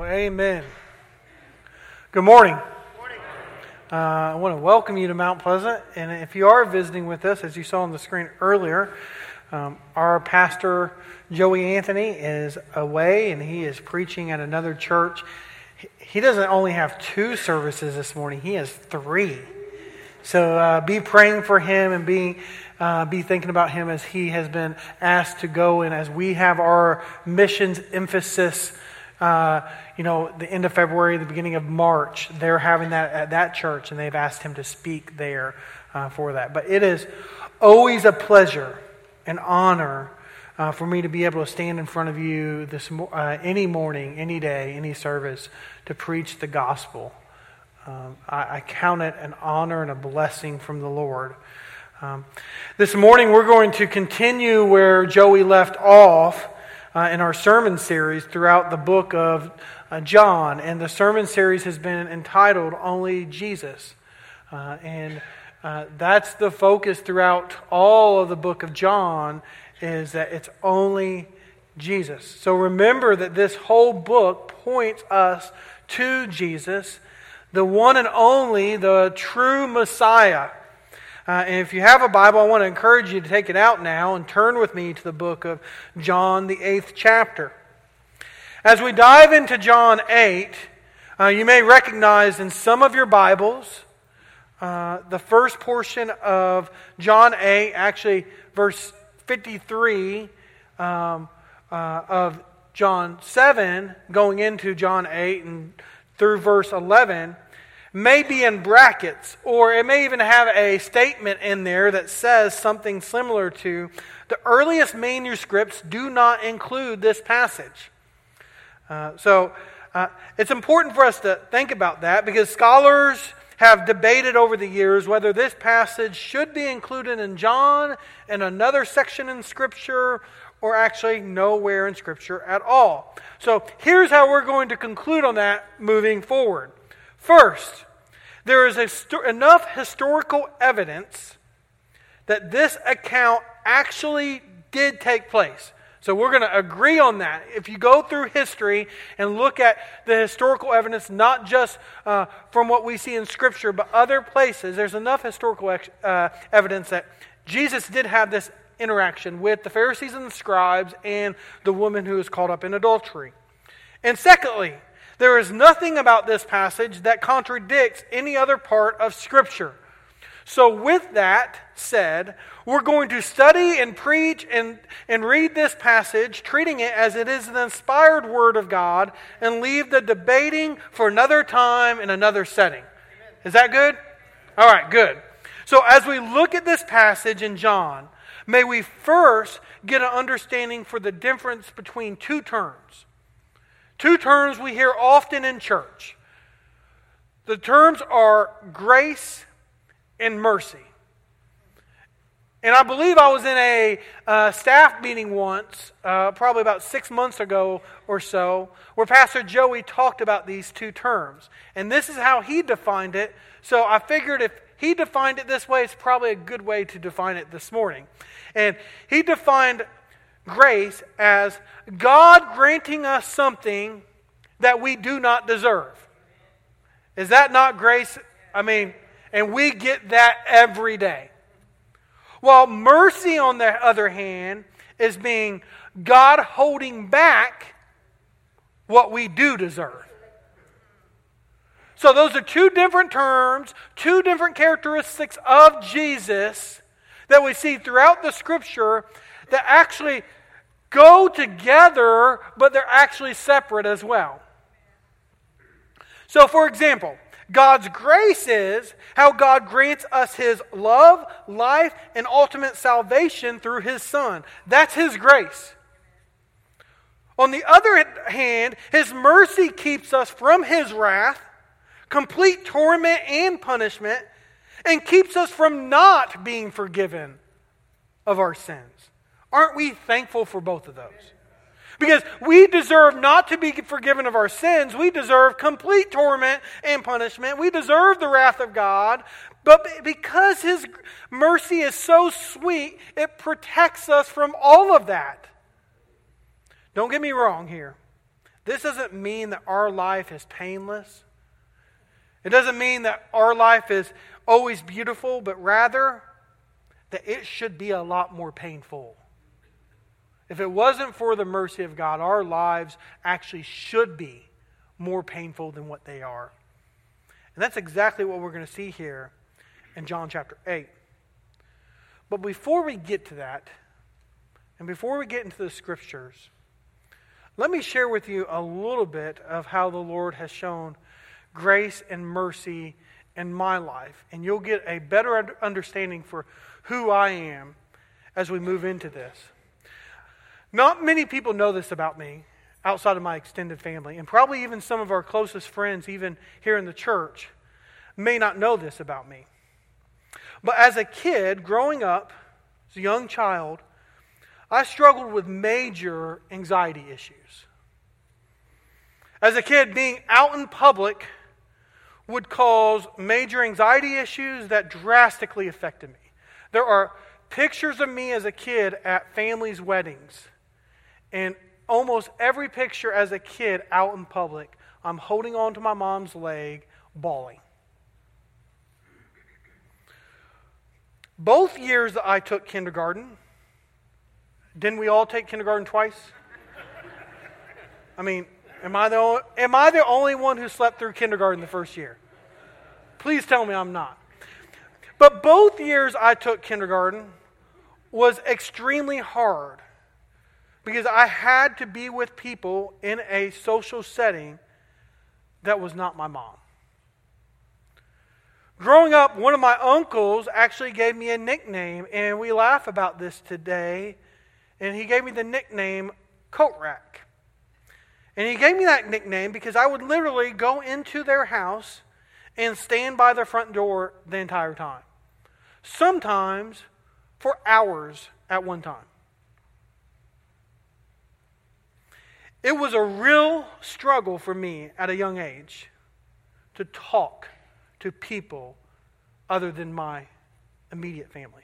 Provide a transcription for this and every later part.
Well, amen. Good morning. Uh, I want to welcome you to Mount Pleasant. And if you are visiting with us, as you saw on the screen earlier, um, our pastor, Joey Anthony, is away and he is preaching at another church. He doesn't only have two services this morning, he has three. So uh, be praying for him and be, uh, be thinking about him as he has been asked to go and as we have our missions emphasis uh, you know, the end of February, the beginning of March, they're having that at that church, and they've asked him to speak there uh, for that. But it is always a pleasure and honor uh, for me to be able to stand in front of you this uh, any morning, any day, any service to preach the gospel. Um, I, I, count it an honor and a blessing from the Lord. Um, this morning, we're going to continue where Joey left off uh, in our sermon series throughout the book of uh, John. And the sermon series has been entitled Only Jesus. Uh, and uh, that's the focus throughout all of the book of John is that it's only Jesus. So remember that this whole book points us to Jesus, the one and only, the true Messiah. Uh, and if you have a Bible, I want to encourage you to take it out now and turn with me to the book of John, the eighth chapter. As we dive into John 8, uh, you may recognize in some of your Bibles uh, the first portion of John 8, actually, verse 53 um, uh, of John 7, going into John 8 and through verse 11 may be in brackets, or it may even have a statement in there that says something similar to the earliest manuscripts do not include this passage. Uh, so uh, it's important for us to think about that because scholars have debated over the years whether this passage should be included in John and another section in Scripture or actually nowhere in Scripture at all. So here's how we're going to conclude on that moving forward. First, there is enough historical evidence that this account actually did take place. So we're going to agree on that. If you go through history and look at the historical evidence, not just uh, from what we see in Scripture, but other places, there's enough historical ex- uh, evidence that Jesus did have this interaction with the Pharisees and the scribes and the woman who was caught up in adultery. And secondly, there is nothing about this passage that contradicts any other part of Scripture. So, with that said, we're going to study and preach and, and read this passage, treating it as it is the inspired Word of God, and leave the debating for another time in another setting. Is that good? All right, good. So, as we look at this passage in John, may we first get an understanding for the difference between two terms Two terms we hear often in church. The terms are grace and mercy. And I believe I was in a uh, staff meeting once, uh, probably about six months ago or so, where Pastor Joey talked about these two terms. And this is how he defined it. So I figured if he defined it this way, it's probably a good way to define it this morning. And he defined grace as God granting us something that we do not deserve. Is that not grace? I mean, and we get that every day. While mercy, on the other hand, is being God holding back what we do deserve. So, those are two different terms, two different characteristics of Jesus that we see throughout the scripture that actually go together, but they're actually separate as well. So, for example, God's grace is how God grants us His love, life, and ultimate salvation through His Son. That's His grace. On the other hand, His mercy keeps us from His wrath, complete torment and punishment, and keeps us from not being forgiven of our sins. Aren't we thankful for both of those? Because we deserve not to be forgiven of our sins. We deserve complete torment and punishment. We deserve the wrath of God. But because His mercy is so sweet, it protects us from all of that. Don't get me wrong here. This doesn't mean that our life is painless. It doesn't mean that our life is always beautiful, but rather that it should be a lot more painful. If it wasn't for the mercy of God, our lives actually should be more painful than what they are. And that's exactly what we're going to see here in John chapter 8. But before we get to that, and before we get into the scriptures, let me share with you a little bit of how the Lord has shown grace and mercy in my life. And you'll get a better understanding for who I am as we move into this. Not many people know this about me outside of my extended family, and probably even some of our closest friends, even here in the church, may not know this about me. But as a kid, growing up, as a young child, I struggled with major anxiety issues. As a kid, being out in public would cause major anxiety issues that drastically affected me. There are pictures of me as a kid at families' weddings, and almost every picture as a kid out in public, I'm holding on to my mom's leg, bawling. Both years that I took kindergarten, didn't we all take kindergarten twice? I mean, am I, the only, am I the only one who slept through kindergarten the first year? Please tell me I'm not. But both years I took kindergarten was extremely hard because I had to be with people in a social setting that was not my mom. Growing up, one of my uncles actually gave me a nickname, and we laugh about this today. And he gave me the nickname Coat Rack. And he gave me that nickname because I would literally go into their house and stand by their front door the entire time. Sometimes for hours at one time. It was a real struggle for me at a young age to talk to people other than my immediate family.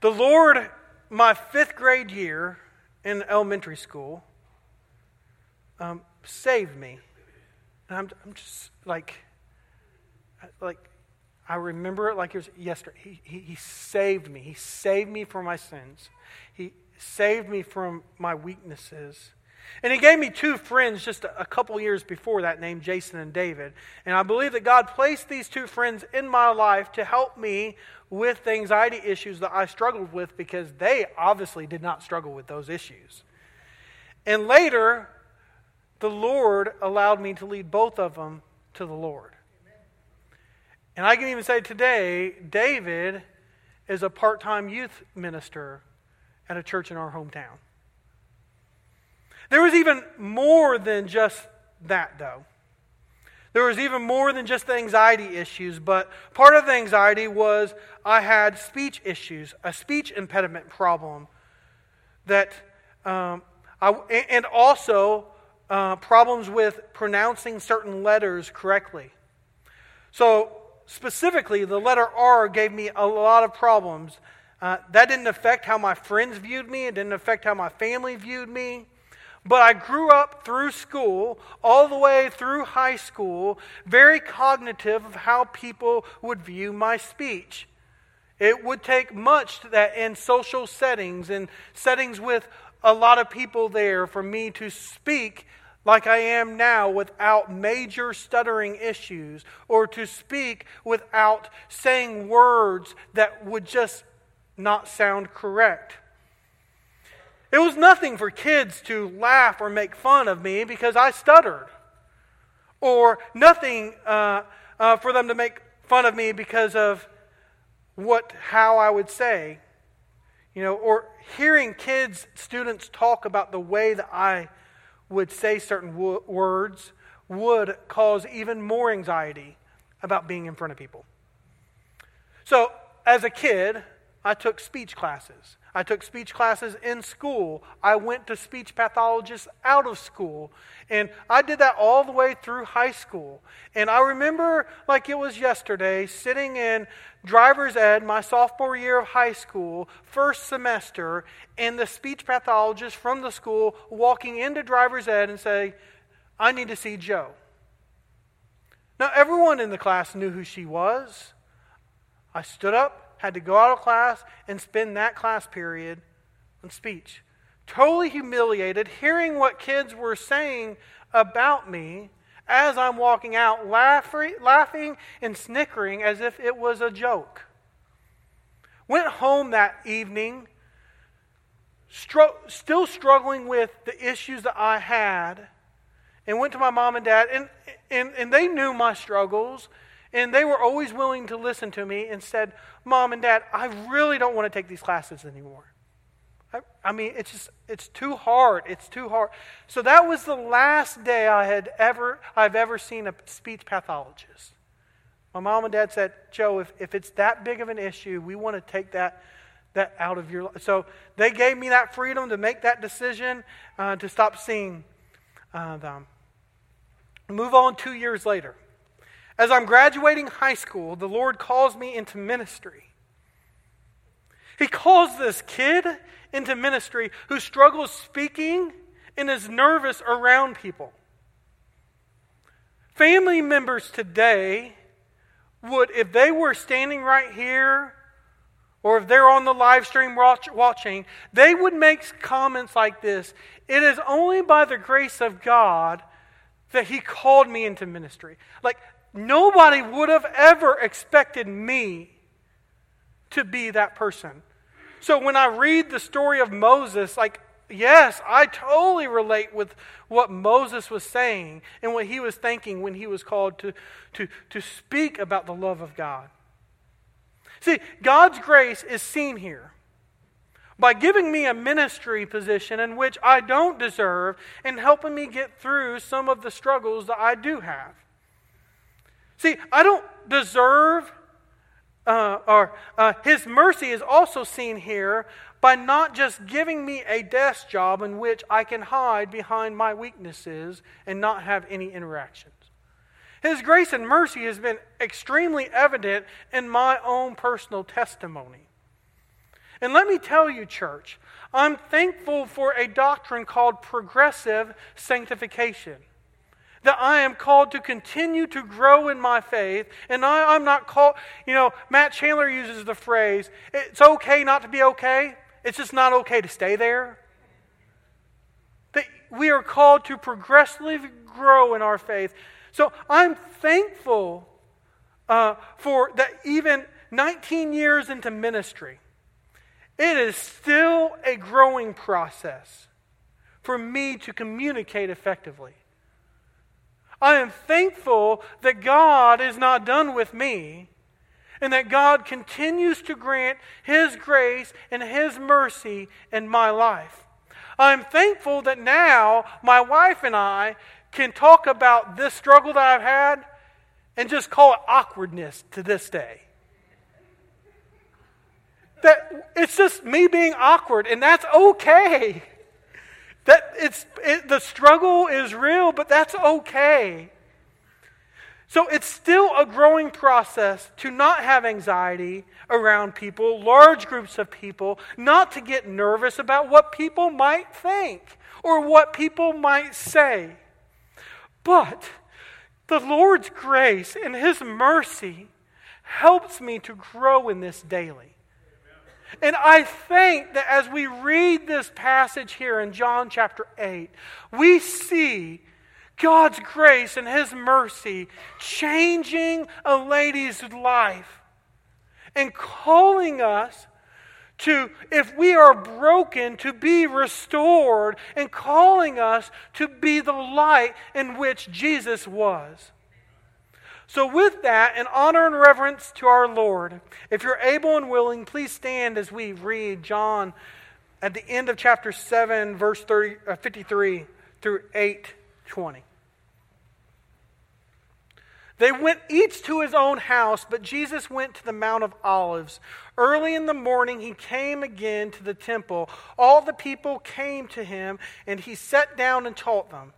The Lord, my fifth grade year in elementary school, um, saved me. And I'm, I'm just like, like, I remember it like it was yesterday. He, he, he saved me. He saved me from my sins. He saved me from my weaknesses. And he gave me two friends just a, couple years before that named Jason and David. And I believe that God placed these two friends in my life to help me with the anxiety issues that I struggled with because they obviously did not struggle with those issues. And later, the Lord allowed me to lead both of them to the Lord. And I can even say today, David is a part time youth minister at a church in our hometown. There was even more than just that, though. There was even more than just the anxiety issues, but part of the anxiety was I had speech issues, a speech impediment problem that, um, I, and also uh, problems with pronouncing certain letters correctly. So, specifically, the letter R gave me a lot of problems. Uh, that didn't affect how my friends viewed me, it didn't affect how my family viewed me. But I grew up through school, all the way through high school, very cognitive of how people would view my speech. It would take much that in social settings and settings with a lot of people there for me to speak like I am now without major stuttering issues or to speak without saying words that would just not sound correct. It was nothing for kids to laugh or make fun of me because I stuttered, or nothing uh, uh, for them to make fun of me because of what how I would say, you know, or hearing kids, students talk about the way that I would say certain wo- words would cause even more anxiety about being in front of people. So, as a kid, I took speech classes. I took speech classes in school. I went to speech pathologists out of school. And I did that all the way through high school. And I remember, like it was yesterday, sitting in driver's ed my sophomore year of high school, first semester, and the speech pathologist from the school walking into driver's ed and say, I need to see Joe. Now, everyone in the class knew who she was. I stood up, had to go out of class, and spend that class period on speech. Totally humiliated, hearing what kids were saying about me as I'm walking out, laughing, and snickering as if it was a joke. Went home that evening, still struggling with the issues that I had, and went to my mom and dad, and, and, and they knew my struggles, and they were always willing to listen to me and said, Mom and Dad, I really don't want to take these classes anymore. I, I mean, it's just, it's too hard. It's too hard. So that was the last day I had ever, I've ever seen a speech pathologist. My mom and dad said, Joe, if, if it's that big of an issue, we want to take that, that out of your life. So they gave me that freedom to make that decision uh, to stop seeing uh, them. Move on two years later. As I'm graduating high school, the Lord calls me into ministry. He calls this kid into ministry who struggles speaking and is nervous around people. Family members today would, if they were standing right here or if they're on the live stream watch, watching, they would make comments like this It is only by the grace of God that He called me into ministry. Like, nobody would have ever expected me to be that person. So when I read the story of Moses, like, yes, I totally relate with what Moses was saying and what he was thinking when he was called to, to, to speak about the love of God. See, God's grace is seen here by giving me a ministry position in which I don't deserve and helping me get through some of the struggles that I do have. See, I don't deserve, uh, or uh, His mercy is also seen here by not just giving me a desk job in which I can hide behind my weaknesses and not have any interactions. His grace and mercy has been extremely evident in my own personal testimony. And let me tell you, church, I'm thankful for a doctrine called progressive sanctification. That I am called to continue to grow in my faith. And I, am not called, you know, Matt Chandler uses the phrase, it's okay not to be okay, it's just not okay to stay there. That we are called to progressively grow in our faith. So I'm thankful uh, for that even 19 years into ministry it is still a growing process for me to communicate effectively. I am thankful that God is not done with me and that God continues to grant His grace and His mercy in my life. I'm thankful that now my wife and I can talk about this struggle that I've had and just call it awkwardness to this day that it's just me being awkward, and that's okay. That it's it, the struggle is real, but that's okay. So it's still a growing process to not have anxiety around people, large groups of people, not to get nervous about what people might think or what people might say. But the Lord's grace and His mercy helps me to grow in this daily. And I think that as we read this passage here in John chapter 8, we see God's grace and His mercy changing a lady's life and calling us to, if we are broken, to be restored and calling us to be the light in which Jesus was. So, with that, in honor and reverence to our Lord, if you're able and willing, please stand as we read John at the end of chapter 7, verse 30, uh, 53 through 8 20. They went each to his own house, but Jesus went to the Mount of Olives. Early in the morning, he came again to the temple. All the people came to him, and he sat down and taught them.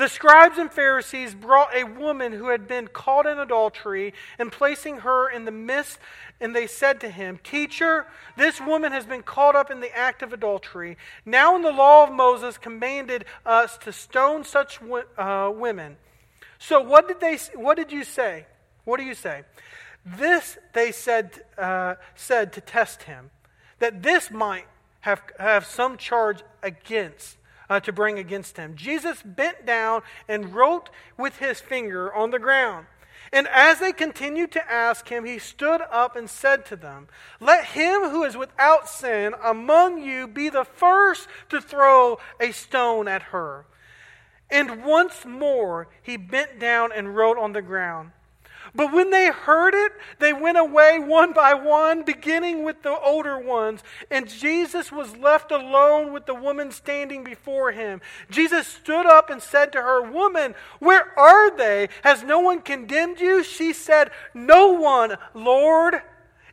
The scribes and Pharisees brought a woman who had been caught in adultery, and placing her in the midst, and they said to him, Teacher, this woman has been caught up in the act of adultery. Now, in the law of Moses, commanded us to stone such uh, women. So what did they? What did you say? What do you say? This they said uh, said to test him, that this might have have some charge against uh, to bring against him. Jesus bent down and wrote with his finger on the ground. And as they continued to ask him, he stood up and said to them, Let him who is without sin among you be the first to throw a stone at her. And once more he bent down and wrote on the ground. But when they heard it, they went away one by one, beginning with the older ones. And Jesus was left alone with the woman standing before him. Jesus stood up and said to her, Woman, where are they? Has no one condemned you? She said, No one, Lord.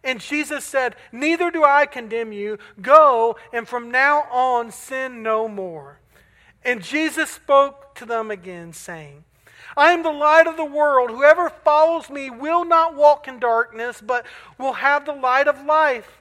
And Jesus said, Neither do I condemn you. Go, and from now on sin no more. And Jesus spoke to them again, saying, I am the light of the world. Whoever follows me will not walk in darkness, but will have the light of life.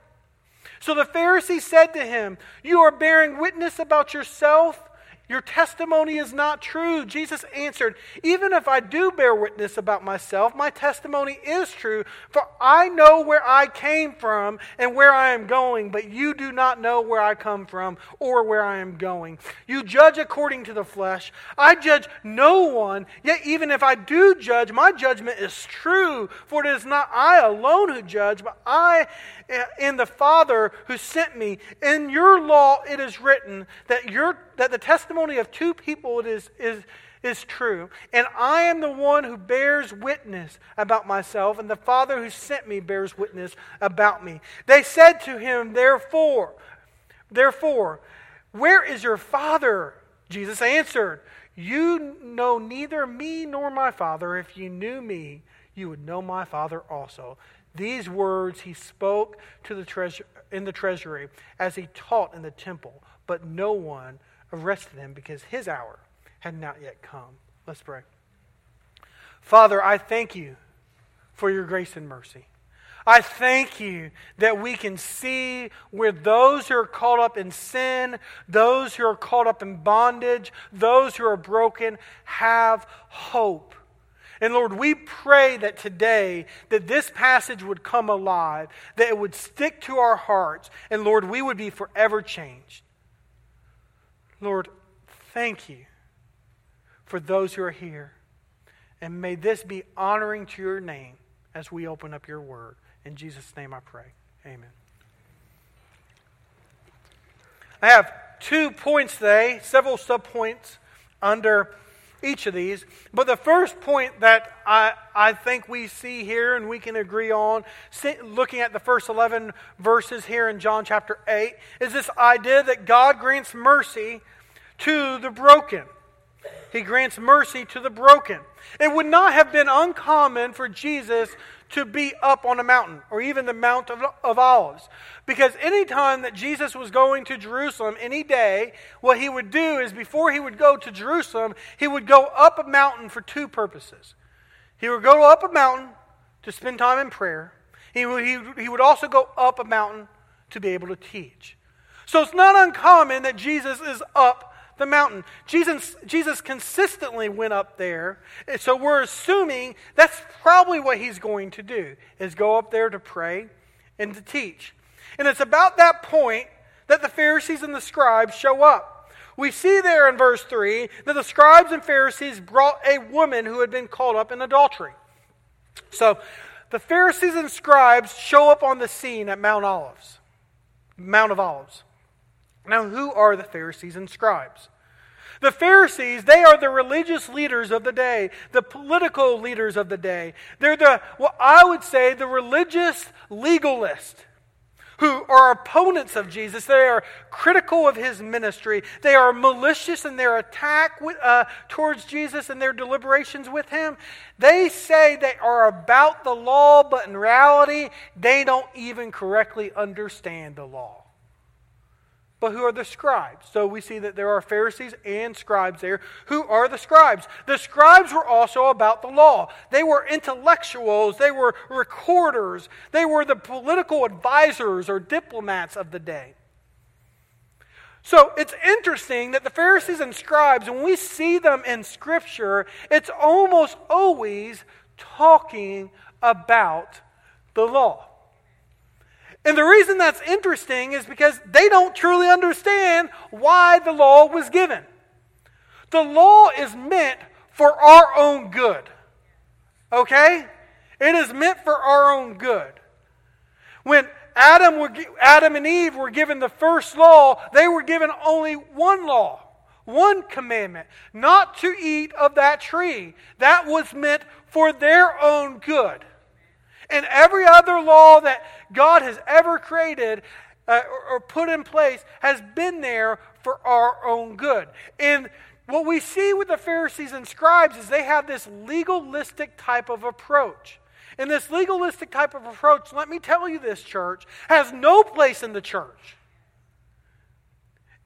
So the Pharisee said to him, You are bearing witness about yourself your testimony is not true. Jesus answered, Even if I do bear witness about myself, my testimony is true, for I know where I came from and where I am going, but you do not know where I come from or where I am going. You judge according to the flesh. I judge no one, yet even if I do judge, my judgment is true, for it is not I alone who judge, but I and the Father who sent me. In your law it is written that, your, that the testimony of two people it is, is, is true. And I am the one who bears witness about myself, and the Father who sent me bears witness about me. They said to him, Therefore, therefore, where is your Father? Jesus answered, You know neither me nor my Father. If you knew me, you would know my Father also. These words he spoke to the treasure, in the treasury as he taught in the temple, but no one arrested him because his hour had not yet come. Let's pray. Father, I thank you for your grace and mercy. I thank you that we can see where those who are caught up in sin, those who are caught up in bondage, those who are broken have hope. And Lord, we pray that today that this passage would come alive, that it would stick to our hearts, and Lord, we would be forever changed. Lord, thank you for those who are here. And may this be honoring to your name as we open up your word. In Jesus' name I pray. Amen. I have two points today, several subpoints under each of these. But the first point that I, I think we see here and we can agree on, looking at the first 11 verses here in John chapter 8, is this idea that God grants mercy to the broken. He grants mercy to the broken. It would not have been uncommon for Jesus to be up on a mountain or even the Mount of, of, Olives. Because anytime that Jesus was going to Jerusalem any day, what he would do is before he would go to Jerusalem, he would go up a mountain for two purposes. He would go up a mountain to spend time in prayer, he would, he, he would also go up a mountain to be able to teach. So it's not uncommon that Jesus is up the mountain. Jesus, Jesus consistently went up there. So we're assuming that's probably what he's going to do, is go up there to pray and to teach. And it's about that point that the Pharisees and the scribes show up. We see there in verse 3 that the scribes and Pharisees brought a woman who had been caught up in adultery. So the Pharisees and scribes show up on the scene at Mount Olives, Mount of Olives. Now, who are the Pharisees and scribes? The Pharisees, they are the religious leaders of the day, the political leaders of the day. They're the, what I would say, the religious legalist who are opponents of Jesus. They are critical of his ministry. They are malicious in their attack with, uh, towards Jesus and their deliberations with him. They say they are about the law, but in reality, they don't even correctly understand the law but who are the scribes. So we see that there are Pharisees and scribes there. Who are the scribes? The scribes were also about the law. They were intellectuals, they were recorders, they were the political advisors or diplomats of the day. So it's interesting that the Pharisees and scribes, when we see them in Scripture, it's almost always talking about the law. And the reason that's interesting is because they don't truly understand why the law was given. The law is meant for our own good. Okay? It is meant for our own good. When Adam, were, Adam and Eve were given the first law, they were given only one law, one commandment not to eat of that tree. That was meant for their own good. And every other law that God has ever created uh, or, or put in place has been there for our own good. And what we see with the Pharisees and scribes is they have this legalistic type of approach. And this legalistic type of approach, let me tell you this, church, has no place in the church.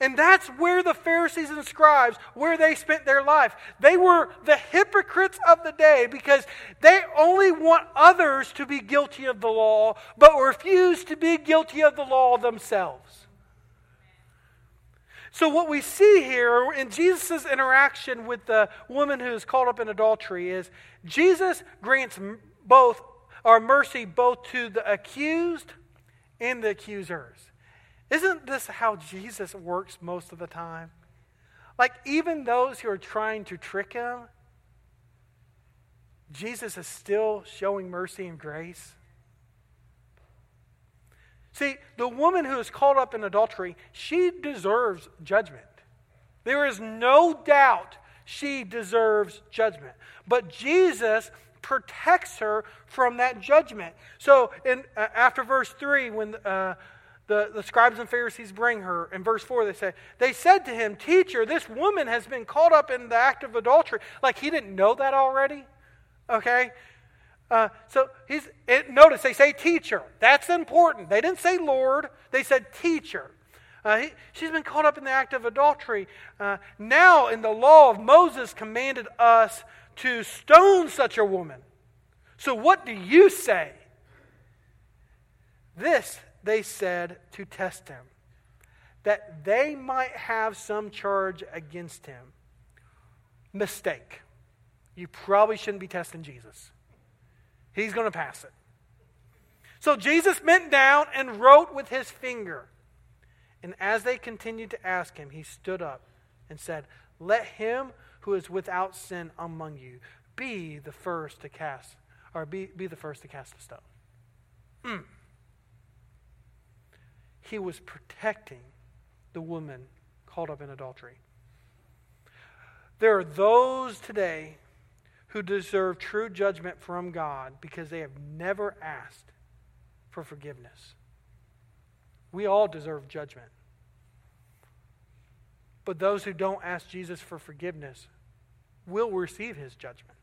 And that's where the Pharisees and scribes, where they spent their life. They were the hypocrites of the day because they only want others to be guilty of the law, but refuse to be guilty of the law themselves. So, what we see here in Jesus' interaction with the woman who is caught up in adultery is Jesus grants both, or mercy both to the accused and the accusers. Isn't this how Jesus works most of the time? Like, even those who are trying to trick him, Jesus is still showing mercy and grace. See, the woman who is caught up in adultery, she deserves judgment. There is no doubt she deserves judgment. But Jesus protects her from that judgment. So, in, uh, after verse 3, when uh, the, the scribes and Pharisees bring her. In verse 4, they say, They said to him, Teacher, this woman has been caught up in the act of adultery. Like he didn't know that already. Okay? Uh, so he's, it, notice they say teacher. That's important. They didn't say Lord, they said teacher. Uh, he, she's been caught up in the act of adultery. Uh, now, in the law of Moses, commanded us to stone such a woman. So, what do you say? This they said to test him, that they might have some charge against him. Mistake. You probably shouldn't be testing Jesus. He's going to pass it. So Jesus bent down and wrote with his finger. And as they continued to ask him, he stood up and said, Let him who is without sin among you be the first to cast, or be, be the first to cast a stone. Mm he was protecting the woman caught up in adultery. There are those today who deserve true judgment from God because they have never asked for forgiveness. We all deserve judgment. But those who don't ask Jesus for forgiveness will receive his judgment.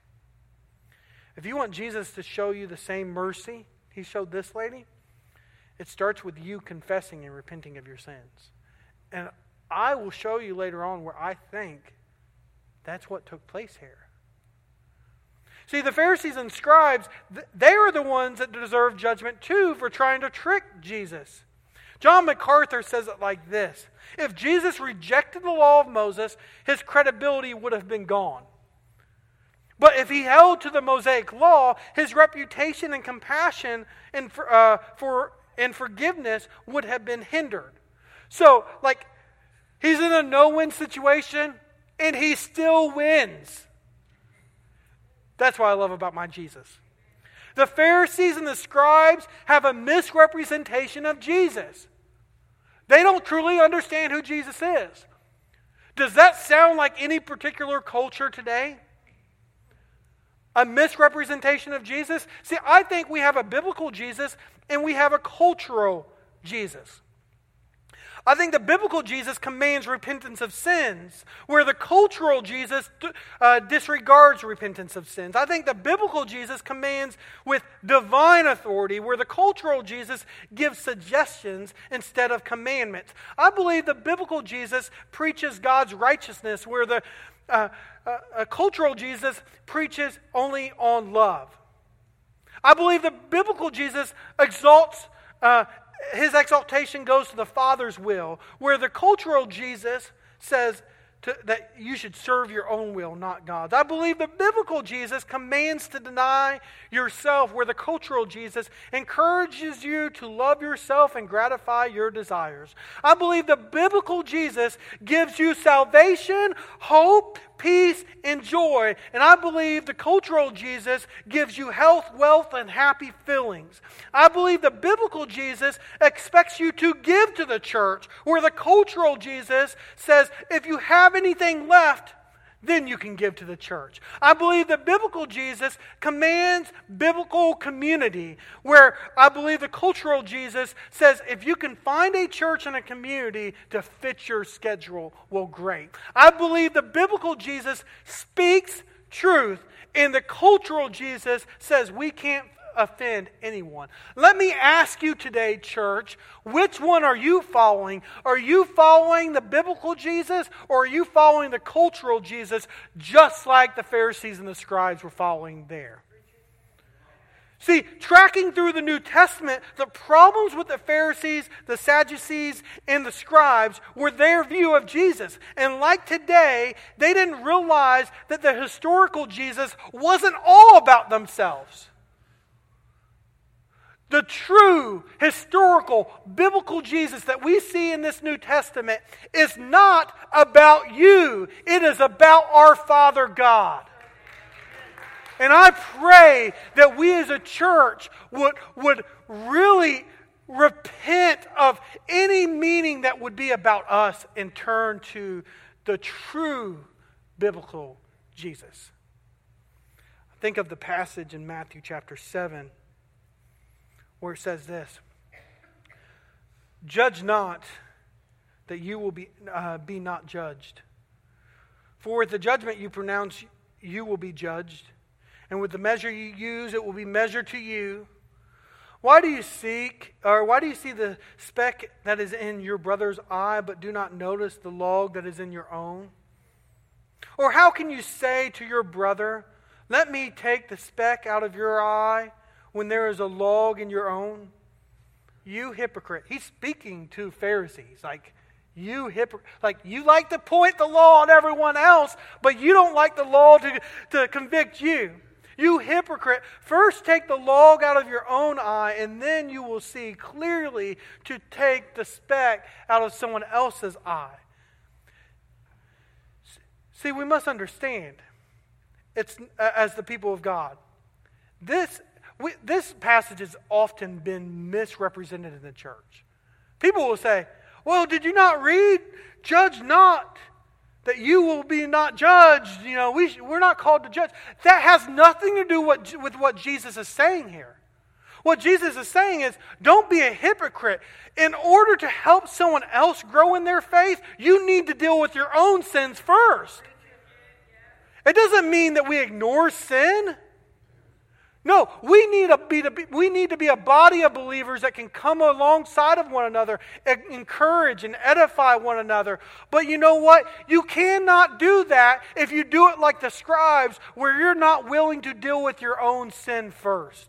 If you want Jesus to show you the same mercy he showed this lady, it starts with you confessing and repenting of your sins. And I will show you later on where I think that's what took place here. See, the Pharisees and scribes, they are the ones that deserve judgment too for trying to trick Jesus. John MacArthur says it like this If Jesus rejected the law of Moses, his credibility would have been gone. But if he held to the Mosaic law, his reputation and compassion and for, uh, for and forgiveness would have been hindered. So, like, he's in a no win situation and he still wins. That's what I love about my Jesus. The Pharisees and the scribes have a misrepresentation of Jesus. They don't truly understand who Jesus is. Does that sound like any particular culture today? A misrepresentation of Jesus? See, I think we have a biblical Jesus and we have a cultural Jesus. I think the biblical Jesus commands repentance of sins, where the cultural Jesus uh, disregards repentance of sins. I think the biblical Jesus commands with divine authority, where the cultural Jesus gives suggestions instead of commandments. I believe the biblical Jesus preaches God's righteousness, where the uh, uh, cultural Jesus preaches only on love. I believe the biblical Jesus exalts uh, his exaltation goes to the Father's will, where the cultural Jesus says to, that you should serve your own will, not God's. I believe the biblical Jesus commands to deny yourself, where the cultural Jesus encourages you to love yourself and gratify your desires. I believe the biblical Jesus gives you salvation, hope, peace, and joy. And I believe the cultural Jesus gives you health, wealth, and happy feelings. I believe the biblical Jesus expects you to give to the church, where the cultural Jesus says, if you have anything left, then you can give to the church. I believe the biblical Jesus commands biblical community, where I believe the cultural Jesus says if you can find a church and a community to fit your schedule, well, great. I believe the biblical Jesus speaks truth, and the cultural Jesus says we can't offend anyone. Let me ask you today, church, which one are you following? Are you following the biblical Jesus or are you following the cultural Jesus, just like the Pharisees and the scribes were following there? See, tracking through the New Testament, the problems with the Pharisees, the Sadducees, and the scribes were their view of Jesus. And like today, they didn't realize that the historical Jesus wasn't all about themselves. The true, historical, biblical Jesus that we see in this New Testament is not about you, it is about our Father God. And I pray that we as a church would, would really repent of any meaning that would be about us and turn to the true biblical Jesus. Think of the passage in Matthew chapter 7 where it says this Judge not that you will be, uh, be not judged. For with the judgment you pronounce, you will be judged. And with the measure you use, it will be measured to you. Why do you seek, or why do you see the speck that is in your brother's eye, but do not notice the log that is in your own? Or how can you say to your brother, Let me take the speck out of your eye, when there is a log in your own? You hypocrite. He's speaking to Pharisees. Like, you hypocrite. Like, you like to point the law on everyone else, but you don't like the law to, to convict you. You hypocrite, first take the log out of your own eye, and then you will see clearly to take the speck out of someone else's eye. See, we must understand, it's as the people of God. This we, this passage has often been misrepresented in the church. People will say, Well, did you not read? Judge not that you will be not judged. You know, we, we're not called to judge. That has nothing to do what, with what Jesus is saying here. What Jesus is saying is, don't be a hypocrite. In order to help someone else grow in their faith, you need to deal with your own sins first. It doesn't mean that we ignore sin. No, we need, a, be, we need to be a body of believers that can come alongside of one another, encourage and edify one another. But you know what? You cannot do that if you do it like the scribes, where you're not willing to deal with your own sin first.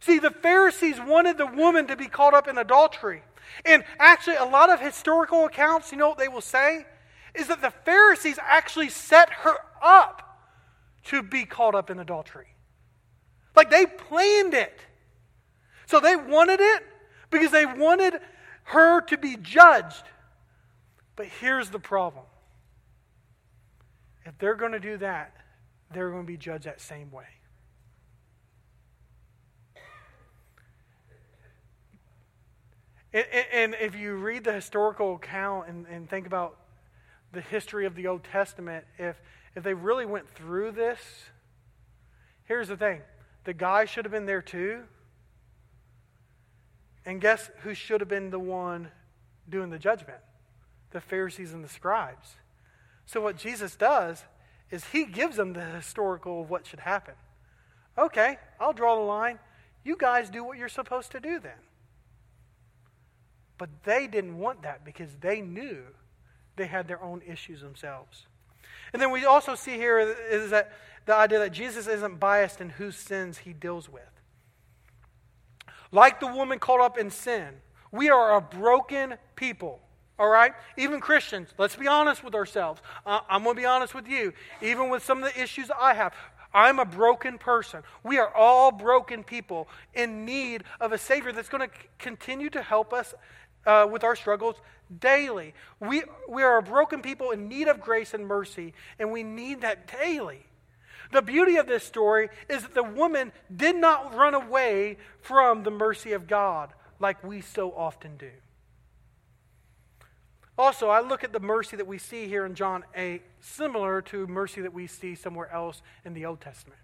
See, the Pharisees wanted the woman to be caught up in adultery. And actually, a lot of historical accounts, you know what they will say? Is that the Pharisees actually set her up to be caught up in adultery. Like they planned it. So they wanted it because they wanted her to be judged. But here's the problem if they're going to do that, they're going to be judged that same way. And, if you read the historical account and think about the history of the Old Testament, if if they really went through this, here's the thing the guy should have been there too. And guess who should have been the one doing the judgment? The Pharisees and the scribes. So, what Jesus does is he gives them the historical of what should happen. Okay, I'll draw the line. You guys do what you're supposed to do then. But they didn't want that because they knew they had their own issues themselves. And then we also see here is that the idea that Jesus isn't biased in whose sins he deals with. Like the woman caught up in sin, we are a broken people. All right? Even Christians, let's be honest with ourselves. Uh, I'm going to be honest with you. Even with some of the issues I have, I'm a broken person. We are all broken people in need of a Savior that's going to c- continue to help us uh, with our struggles daily. We, we are a broken people in need of grace and mercy, and we need that daily. The beauty of this story is that the woman did not run away from the mercy of God like we so often do. Also, I look at the mercy that we see here in John 8, similar to mercy that we see somewhere else in the Old Testament.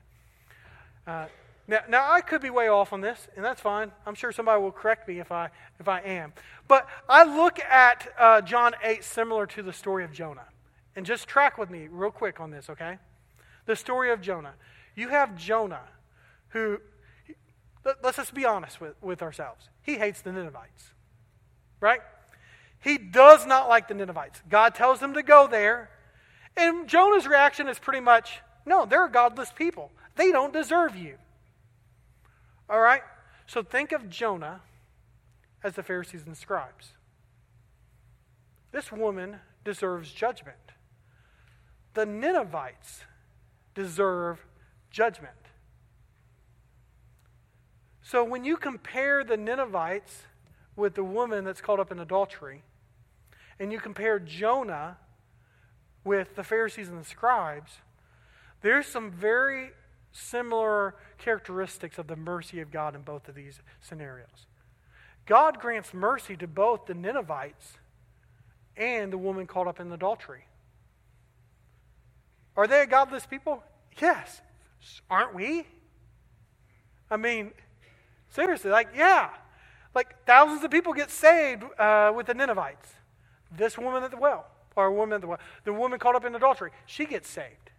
Uh, now, now, I could be way off on this, and that's fine. I'm sure somebody will correct me if I, if I am. But I look at uh, John 8 similar to the story of Jonah. And just track with me real quick on this, okay? The story of Jonah. You have Jonah, who, let, us just be honest with, with ourselves. He hates the Ninevites, right? He does not like the Ninevites. God tells him to go there. And Jonah's reaction is pretty much no, they're godless people. They don't deserve you. All right? So think of Jonah as the Pharisees and scribes. This woman deserves judgment. The Ninevites deserve judgment. So when you compare the Ninevites with the woman that's caught up in adultery, and you compare Jonah with the Pharisees and the scribes, there's some very similar characteristics of the mercy of God in both of these scenarios. God grants mercy to both the Ninevites and the woman caught up in adultery. Are they a godless people? Yes. Aren't we? I mean, seriously, like, yeah. Like, thousands of people get saved uh, with the Ninevites. This woman at the well, or a woman at the well, the woman caught up in adultery, she gets saved.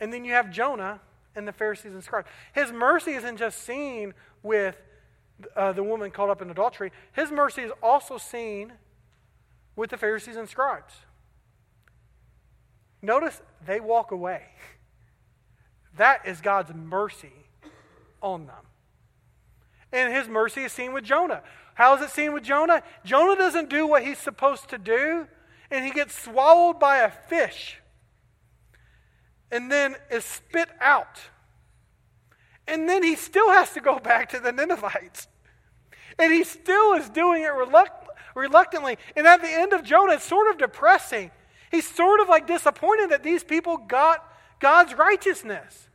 And then you have Jonah and the Pharisees and scribes. His mercy isn't just seen with uh, the woman caught up in adultery, his mercy is also seen with the Pharisees and scribes. Notice they walk away. That is God's mercy on them. And his mercy is seen with Jonah. How is it seen with Jonah? Jonah doesn't do what he's supposed to do, and he gets swallowed by a fish and then is spit out. And then he still has to go back to the Ninevites. And he still is doing it reluct- reluctantly. And at the end of Jonah, it's sort of depressing. He's sort of like disappointed that these people got God's righteousness.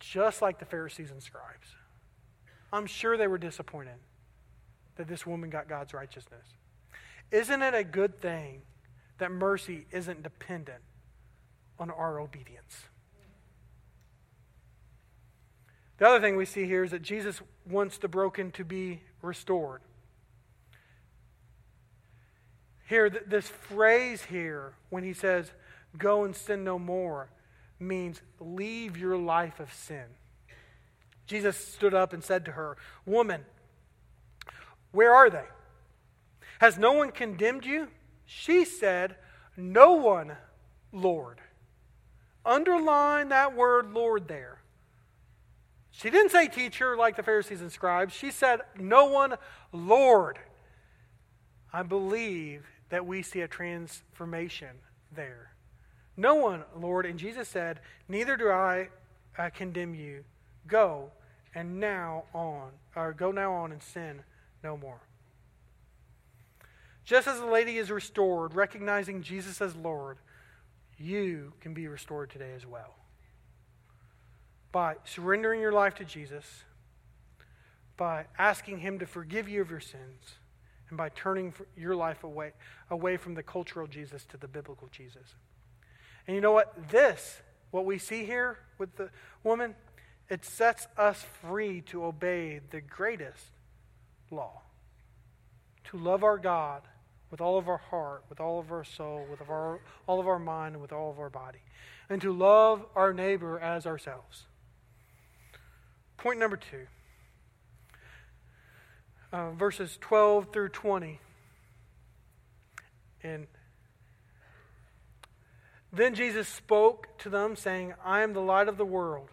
Just like the Pharisees and scribes. I'm sure they were disappointed that this woman got God's righteousness. Isn't it a good thing that mercy isn't dependent on our obedience? The other thing we see here is that Jesus wants the broken to be restored. Here, th- this phrase here, when he says, go and sin no more, means leave your life of sin. Jesus stood up and said to her, Woman, where are they? Has no one condemned you? She said, No one, Lord. Underline that word Lord there. She didn't say teacher like the Pharisees and scribes. She said, No one, Lord. I believe that we see a transformation there. No one, Lord. And Jesus said, Neither do I uh, condemn you. Go and now on, or go now on and sin no more. Just as the lady is restored, recognizing Jesus as Lord, you can be restored today as well. By surrendering your life to Jesus, by asking Him to forgive you of your sins, and by turning your life away, away from the cultural Jesus to the biblical Jesus. And you know what? This, what we see here with the woman, it sets us free to obey the greatest law to love our God with all of our heart, with all of our soul, with our, all of our mind, and with all of our body, and to love our neighbor as ourselves. Point number two uh, verses 12 through 20. And then Jesus spoke to them, saying, I am the light of the world.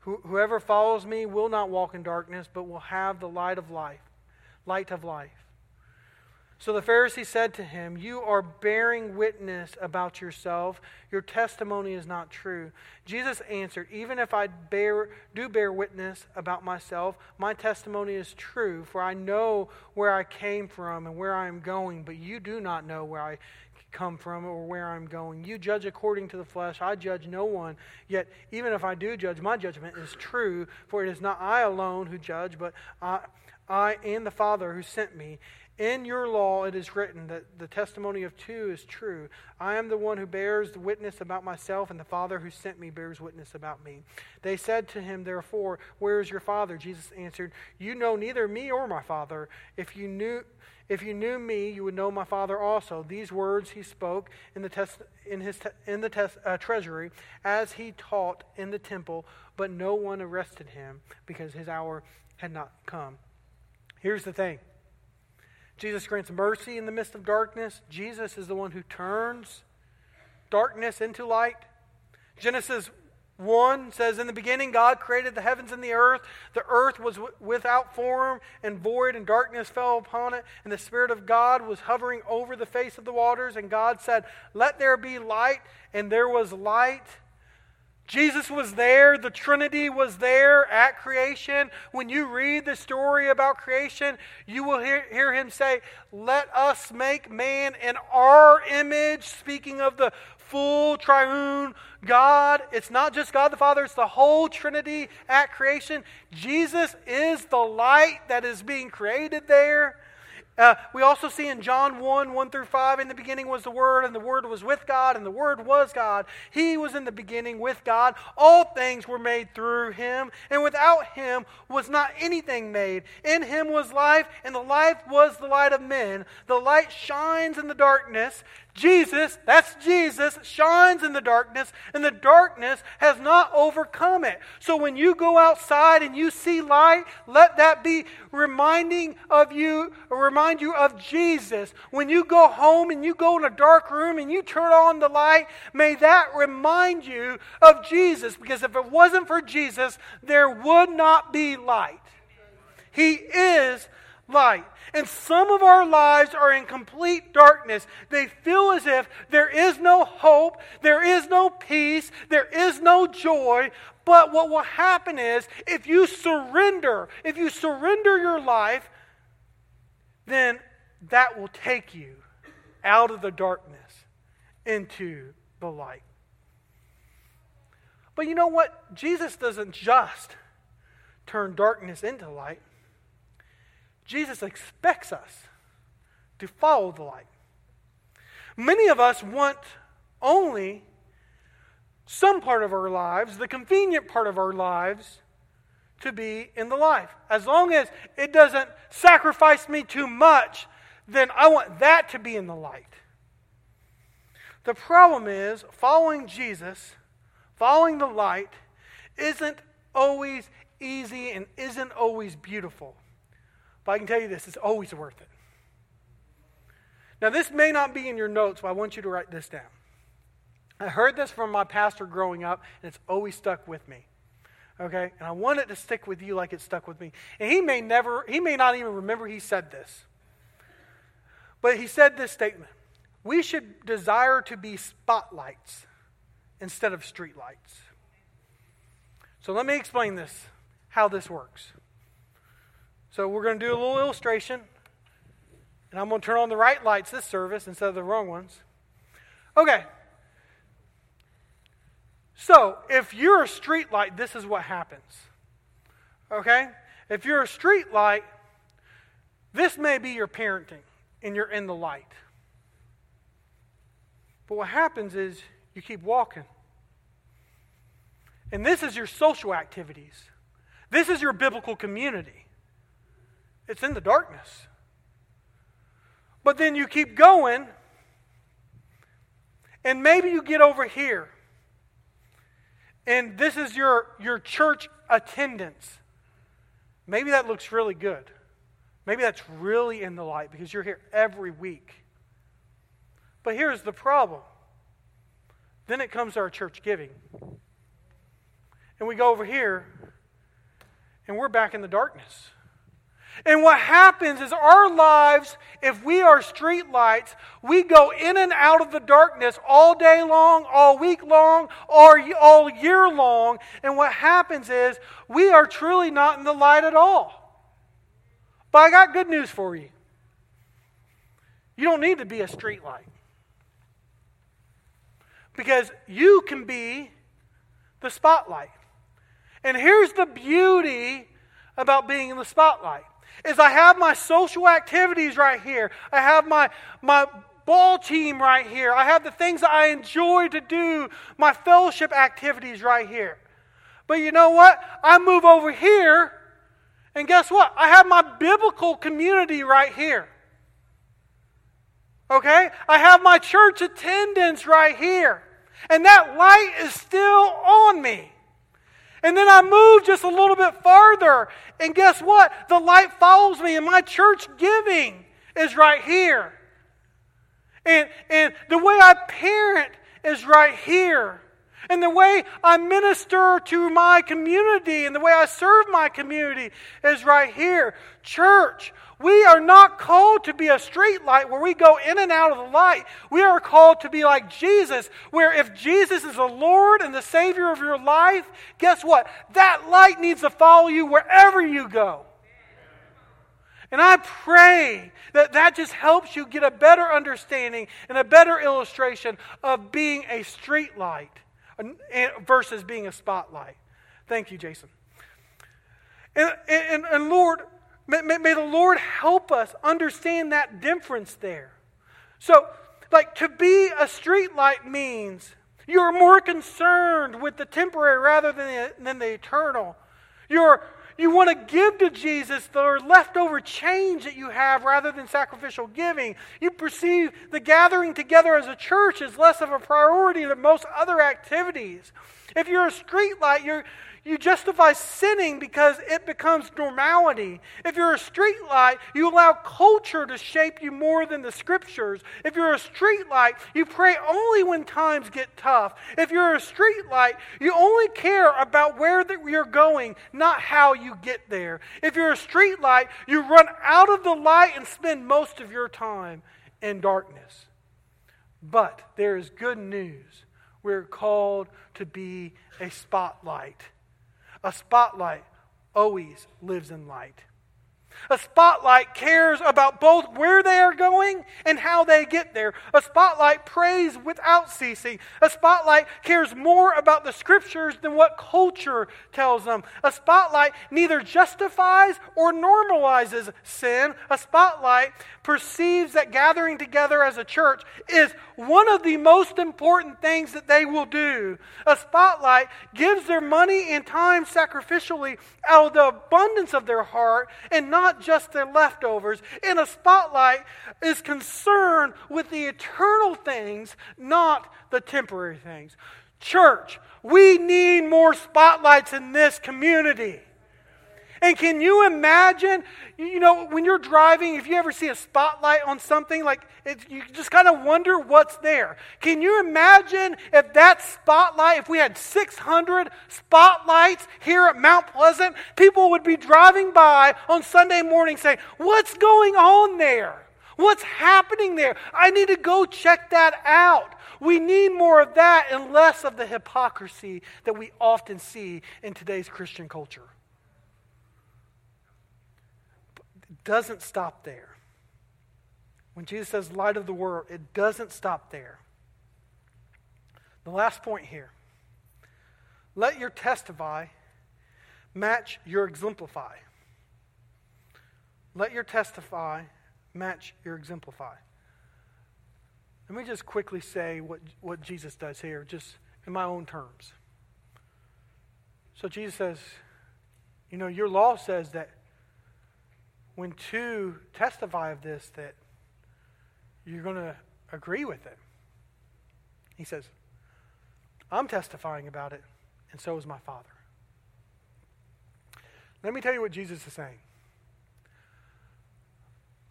whoever follows me will not walk in darkness, but will have the light of life, light of life. So the Pharisee said to him, You are bearing witness about yourself. Your testimony is not true. Jesus answered, Even if I bear, do bear witness about myself, my testimony is true, for I know where I came from and where I am going, but you do not know where I come from or where I'm going. You judge according to the flesh. I judge no one. Yet, even if I do judge, my judgment is true, for it is not I alone who judge, but I, I and the Father who sent me. In your law it is written that the testimony of two is true. I am the one who bears witness about myself, and the Father who sent me bears witness about me. They said to him, therefore, Where is your Father? Jesus answered, You know neither me or my Father. If you knew if you knew me, you would know my Father also. These words he spoke in the, test, in his in the uh, treasury as he taught in the temple, but no one arrested him because his hour had not come. Here's the thing Jesus grants mercy in the midst of darkness. Jesus is the one who turns darkness into light. Genesis 1 says, In the beginning, God created the heavens and the earth. The earth was w- without form and void, and darkness fell upon it. And the Spirit of God was hovering over the face of the waters. And God said, Let there be light. And there was light. Jesus was there, the Trinity was there at creation. When you read the story about creation, you will hear, hear, him say, Let us make man in our image, speaking of the full triune God. It's not just God the Father, it's the whole Trinity at creation. Jesus is the light that is being created there. Uh, we also see in John 1 1 through 5, in the beginning was the Word, and the Word was with God, and the Word was God. He was in the beginning with God. All things were made through Him, and without Him was not anything made. In Him was life, and the life was the light of men. The light shines in the darkness, Jesus, that's Jesus, shines in the darkness, and the darkness has not overcome it. So when you go outside and you see light, let that be reminding of you, remind you of Jesus. When you go home and you go in a dark room and you turn on the light, may that remind you of Jesus. Because if it wasn't for Jesus, there would not be light. He is light. And some of our lives are in complete darkness. They feel as if there is no hope, there is no peace, there is no joy. But what will happen is if you surrender, if you surrender your life, then that will take you out of the darkness into the light. But you know what? Jesus doesn't just turn darkness into light. Jesus expects us to follow the light. Many of us want only some part of our lives, the convenient part of our lives, to be in the life. As long as it doesn't sacrifice me too much, then I want that to be in the light. The problem is, following Jesus, following the light, isn't always easy and isn't always beautiful. But I can tell you this, it's always worth it. Now, this may not be in your notes, but I want you to write this down. I heard this from my pastor growing up, and it's always stuck with me. Okay? And I want it to stick with you like it stuck with me. And he may never, he may not even remember he said this. But he said this statement We should desire to be spotlights instead of streetlights. So let me explain this, how this works. So we're going to do a little illustration. And I'm going to turn on the right lights this service instead of the wrong ones. Okay. So if you're a street light, this is what happens. Okay? If you're a street light, this may be your parenting and you're in the light. But what happens is you keep walking. And this is your social activities. This is your biblical community. It's in the darkness. But then you keep going, and maybe you get over here, and this is your, your church attendance. Maybe that looks really good. Maybe that's really in the light because you're here every week. But here's the problem. Then it comes to our church giving. And we go over here, and we're back in the darkness. And what happens is our lives, if we are streetlights, we go in and out of the darkness all day long, all week long, or all year long. And what happens is we are truly not in the light at all. But I got good news for you. You don't need to be a streetlight. Because you can be the spotlight. And here's the beauty about being in the spotlight is I have my social activities right here. I have my, my ball team right here. I have the things that I enjoy to do, my fellowship activities right here. But you know what? I move over here, and guess what? I have my biblical community right here. Okay? I have my church attendance right here. And that light is still on me. And then I move just a little bit farther, and guess what? The light follows me, and my church giving is right here. And, and the way I parent is right here. And the way I minister to my community and the way I serve my community is right here. Church, we are not called to be a street light where we go in and out of the light. We are called to be like Jesus, where if Jesus is the Lord and the Savior of your life, guess what? That light needs to follow you wherever you go. And I pray that that just helps you get a better understanding and a better illustration of being a street light versus being a spotlight. Thank you, Jason. And, and, and Lord, May, may, the Lord help us understand that difference there. So, like to be a street light means you're more concerned with the temporary rather than the, than the eternal. You're, you want to give to Jesus the leftover change that you have rather than sacrificial giving. You perceive the gathering together as a church as less of a priority than most other activities. If you're a street light, you're, you justify sinning because it becomes normality. If you're a street light, you allow culture to shape you more than the scriptures. If you're a street light, you pray only when times get tough. If you're a street light, you only care about where you're going, not how you get there. If you're a street light, you run out of the light and spend most of your time in darkness. But there is good news. We're called to be a spotlight a spotlight always lives in light. A spotlight cares about both where they are going and how they get there. A spotlight prays without ceasing. A spotlight cares more about the scriptures than what culture tells them. A spotlight neither justifies or normalizes sin. A spotlight perceives that gathering together as a church is one of the most important things that they will do. A spotlight gives their money and time sacrificially out of the abundance of their heart and not not just their leftovers. In a spotlight is concerned with the eternal things, not the temporary things. Church, we need more spotlights in this community. And can you imagine, you know, when you're driving, if you ever see a spotlight on something, like it, you just kind of wonder what's there. Can you imagine if that spotlight, if we had 600 spotlights here at Mount Pleasant, people would be driving by on Sunday morning saying, What's going on there? What's happening there? I need to go check that out. We need more of that and less of the hypocrisy that we often see in today's Christian culture. Doesn't stop there. When Jesus says light of the world, it doesn't stop there. The last point here let your testify match your exemplify. Let your testify match your exemplify. Let me just quickly say what, what Jesus does here, just in my own terms. So Jesus says, You know, your law says that when two testify of this, that you're going to agree with it. He says, I'm testifying about it, and so is my Father. Let me tell you what Jesus is saying.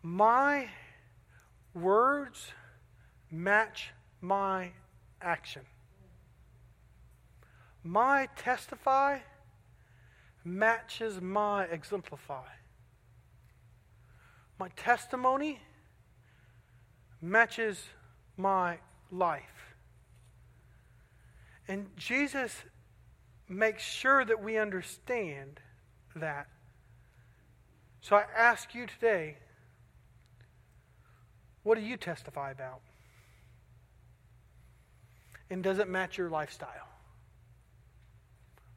My words match my action. My testify matches my exemplify. My testimony matches my life. And Jesus makes sure that we understand that. So I ask you today what do you testify about? And does it match your lifestyle?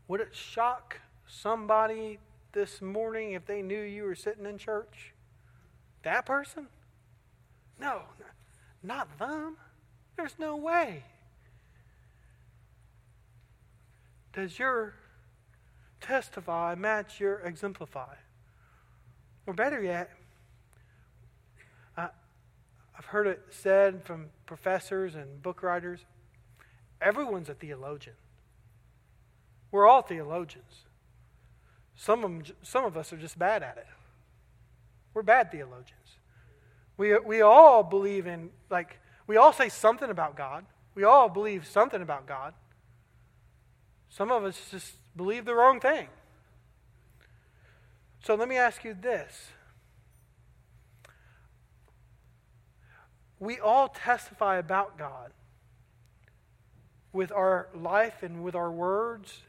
Would it shock somebody this morning if they knew you were sitting in church? That person? No, not them. There's no way. Does your testify match your exemplify? Or better yet, I, I've heard it said from professors and book writers everyone's a theologian. We're all theologians. Some of, them, some of us are just bad at it. We're bad theologians. We, we all believe in, like, we all say something about God. We all believe something about God. Some of us just believe the wrong thing. So let me ask you this. We all testify about God with our life and with our words.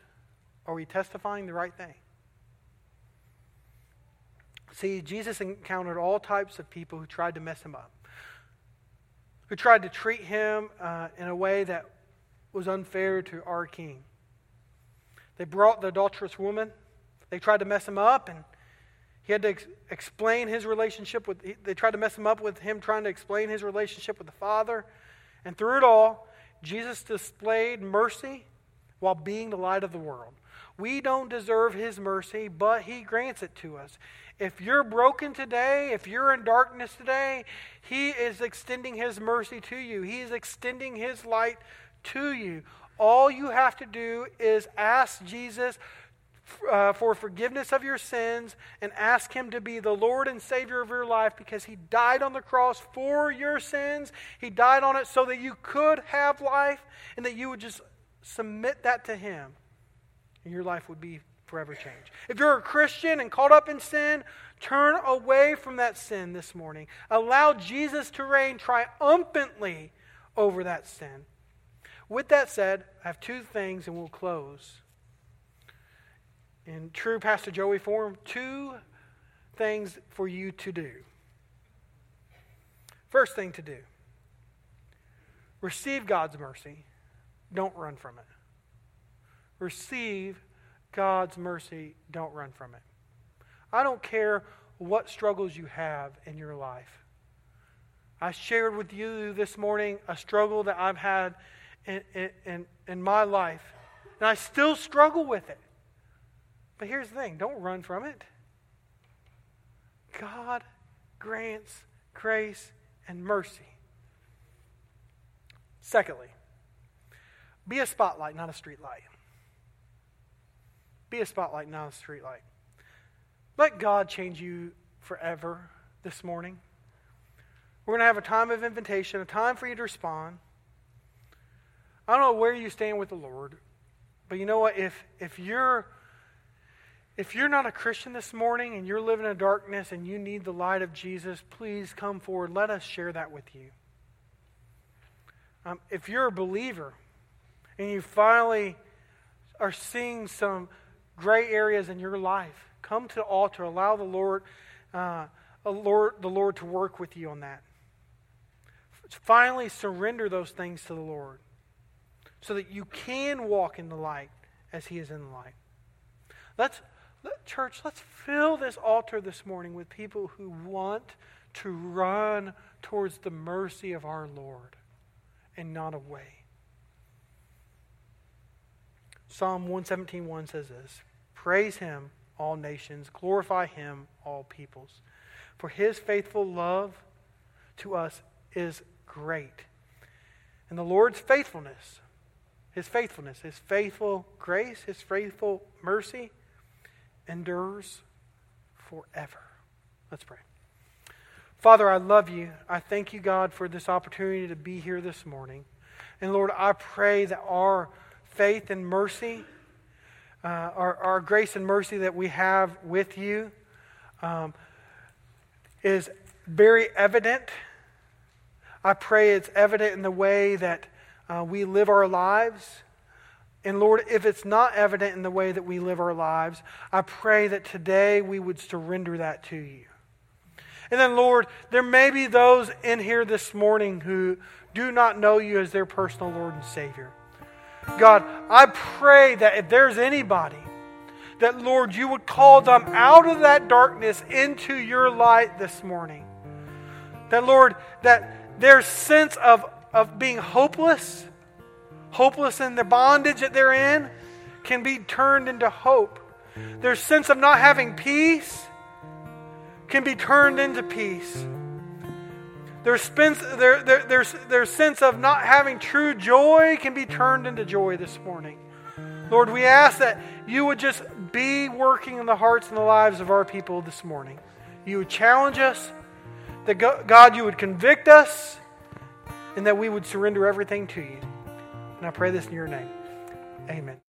Are we testifying the right thing? See, Jesus encountered all types of people who tried to mess him up, who tried to treat him uh, in a way that was unfair to our king. They brought the adulterous woman, they tried to mess him up, and he had to ex- explain his relationship with, they tried to mess him up with him trying to explain his relationship with the Father. And through it all, Jesus displayed mercy while being the light of the world. We don't deserve his mercy, but he grants it to us. If you're broken today, if you're in darkness today, He is extending His mercy to you. He is extending His light to you. All you have to do is ask Jesus uh, for forgiveness of your sins and ask Him to be the Lord and Savior of your life because He died on the cross for your sins. He died on it so that you could have life and that you would just submit that to Him and your life would be forever change. If you're a Christian and caught up in sin, turn away from that sin this morning. Allow Jesus to reign triumphantly over that sin. With that said, I have two things and we'll close. In true Pastor Joey form, two things for you to do. First thing to do receive God's mercy, don't run from it. Receive God's mercy, don't run from it. I don't care what struggles you have in your life. I shared with you this morning a struggle that I've had in, in, in my life, and I still struggle with it. But here's the thing don't run from it. God grants grace and mercy. Secondly, be a spotlight, not a street light. Be a spotlight, not a streetlight. Let God change you forever this morning. We're going to have a time of invitation, a time for you to respond. I don't know where you stand with the Lord, but you know what? If, if you're if you're not a Christian this morning and you're living in darkness and you need the light of Jesus, please come forward. Let us share that with you. Um, if you're a believer and you finally are seeing some gray areas in your life, come to the altar. Allow the Lord, uh, Lord, the Lord to work with you on that. Finally, surrender those things to the Lord so that you can walk in the light as He is in the light. Let's, let, church, let's fill this altar this morning with people who want to run towards the mercy of our Lord and not away. Psalm 117.1 says this Praise him, all nations. Glorify him, all peoples. For his faithful love to us is great. And the Lord's faithfulness, his faithfulness, his faithful grace, his faithful mercy endures forever. Let's pray. Father, I love you. I thank you, God, for this opportunity to be here this morning. And Lord, I pray that our faith and mercy, uh, our, our grace and mercy that we have with you, um, is very evident. I pray it's evident in the way that uh, we live our lives. And Lord, if it's not evident in the way that we live our lives, I pray that today we would surrender that to you. And then, Lord, there may be those in here this morning who do not know you as their personal Lord and Savior. God, I pray that if there's anybody, that, Lord, you would call them out of that darkness into your light this morning. That, Lord, that their sense of, of being hopeless, hopeless in the bondage that they're in, can be turned into hope. Their sense of not having peace can be turned into peace. Their, their, their, their, their sense of not having true joy can be turned into joy this morning. Lord, we ask that you would just be working in the hearts and the lives of our people this morning. You would challenge us, that God, you would convict us, and that we would surrender everything to you. And I pray this in your name. Amen.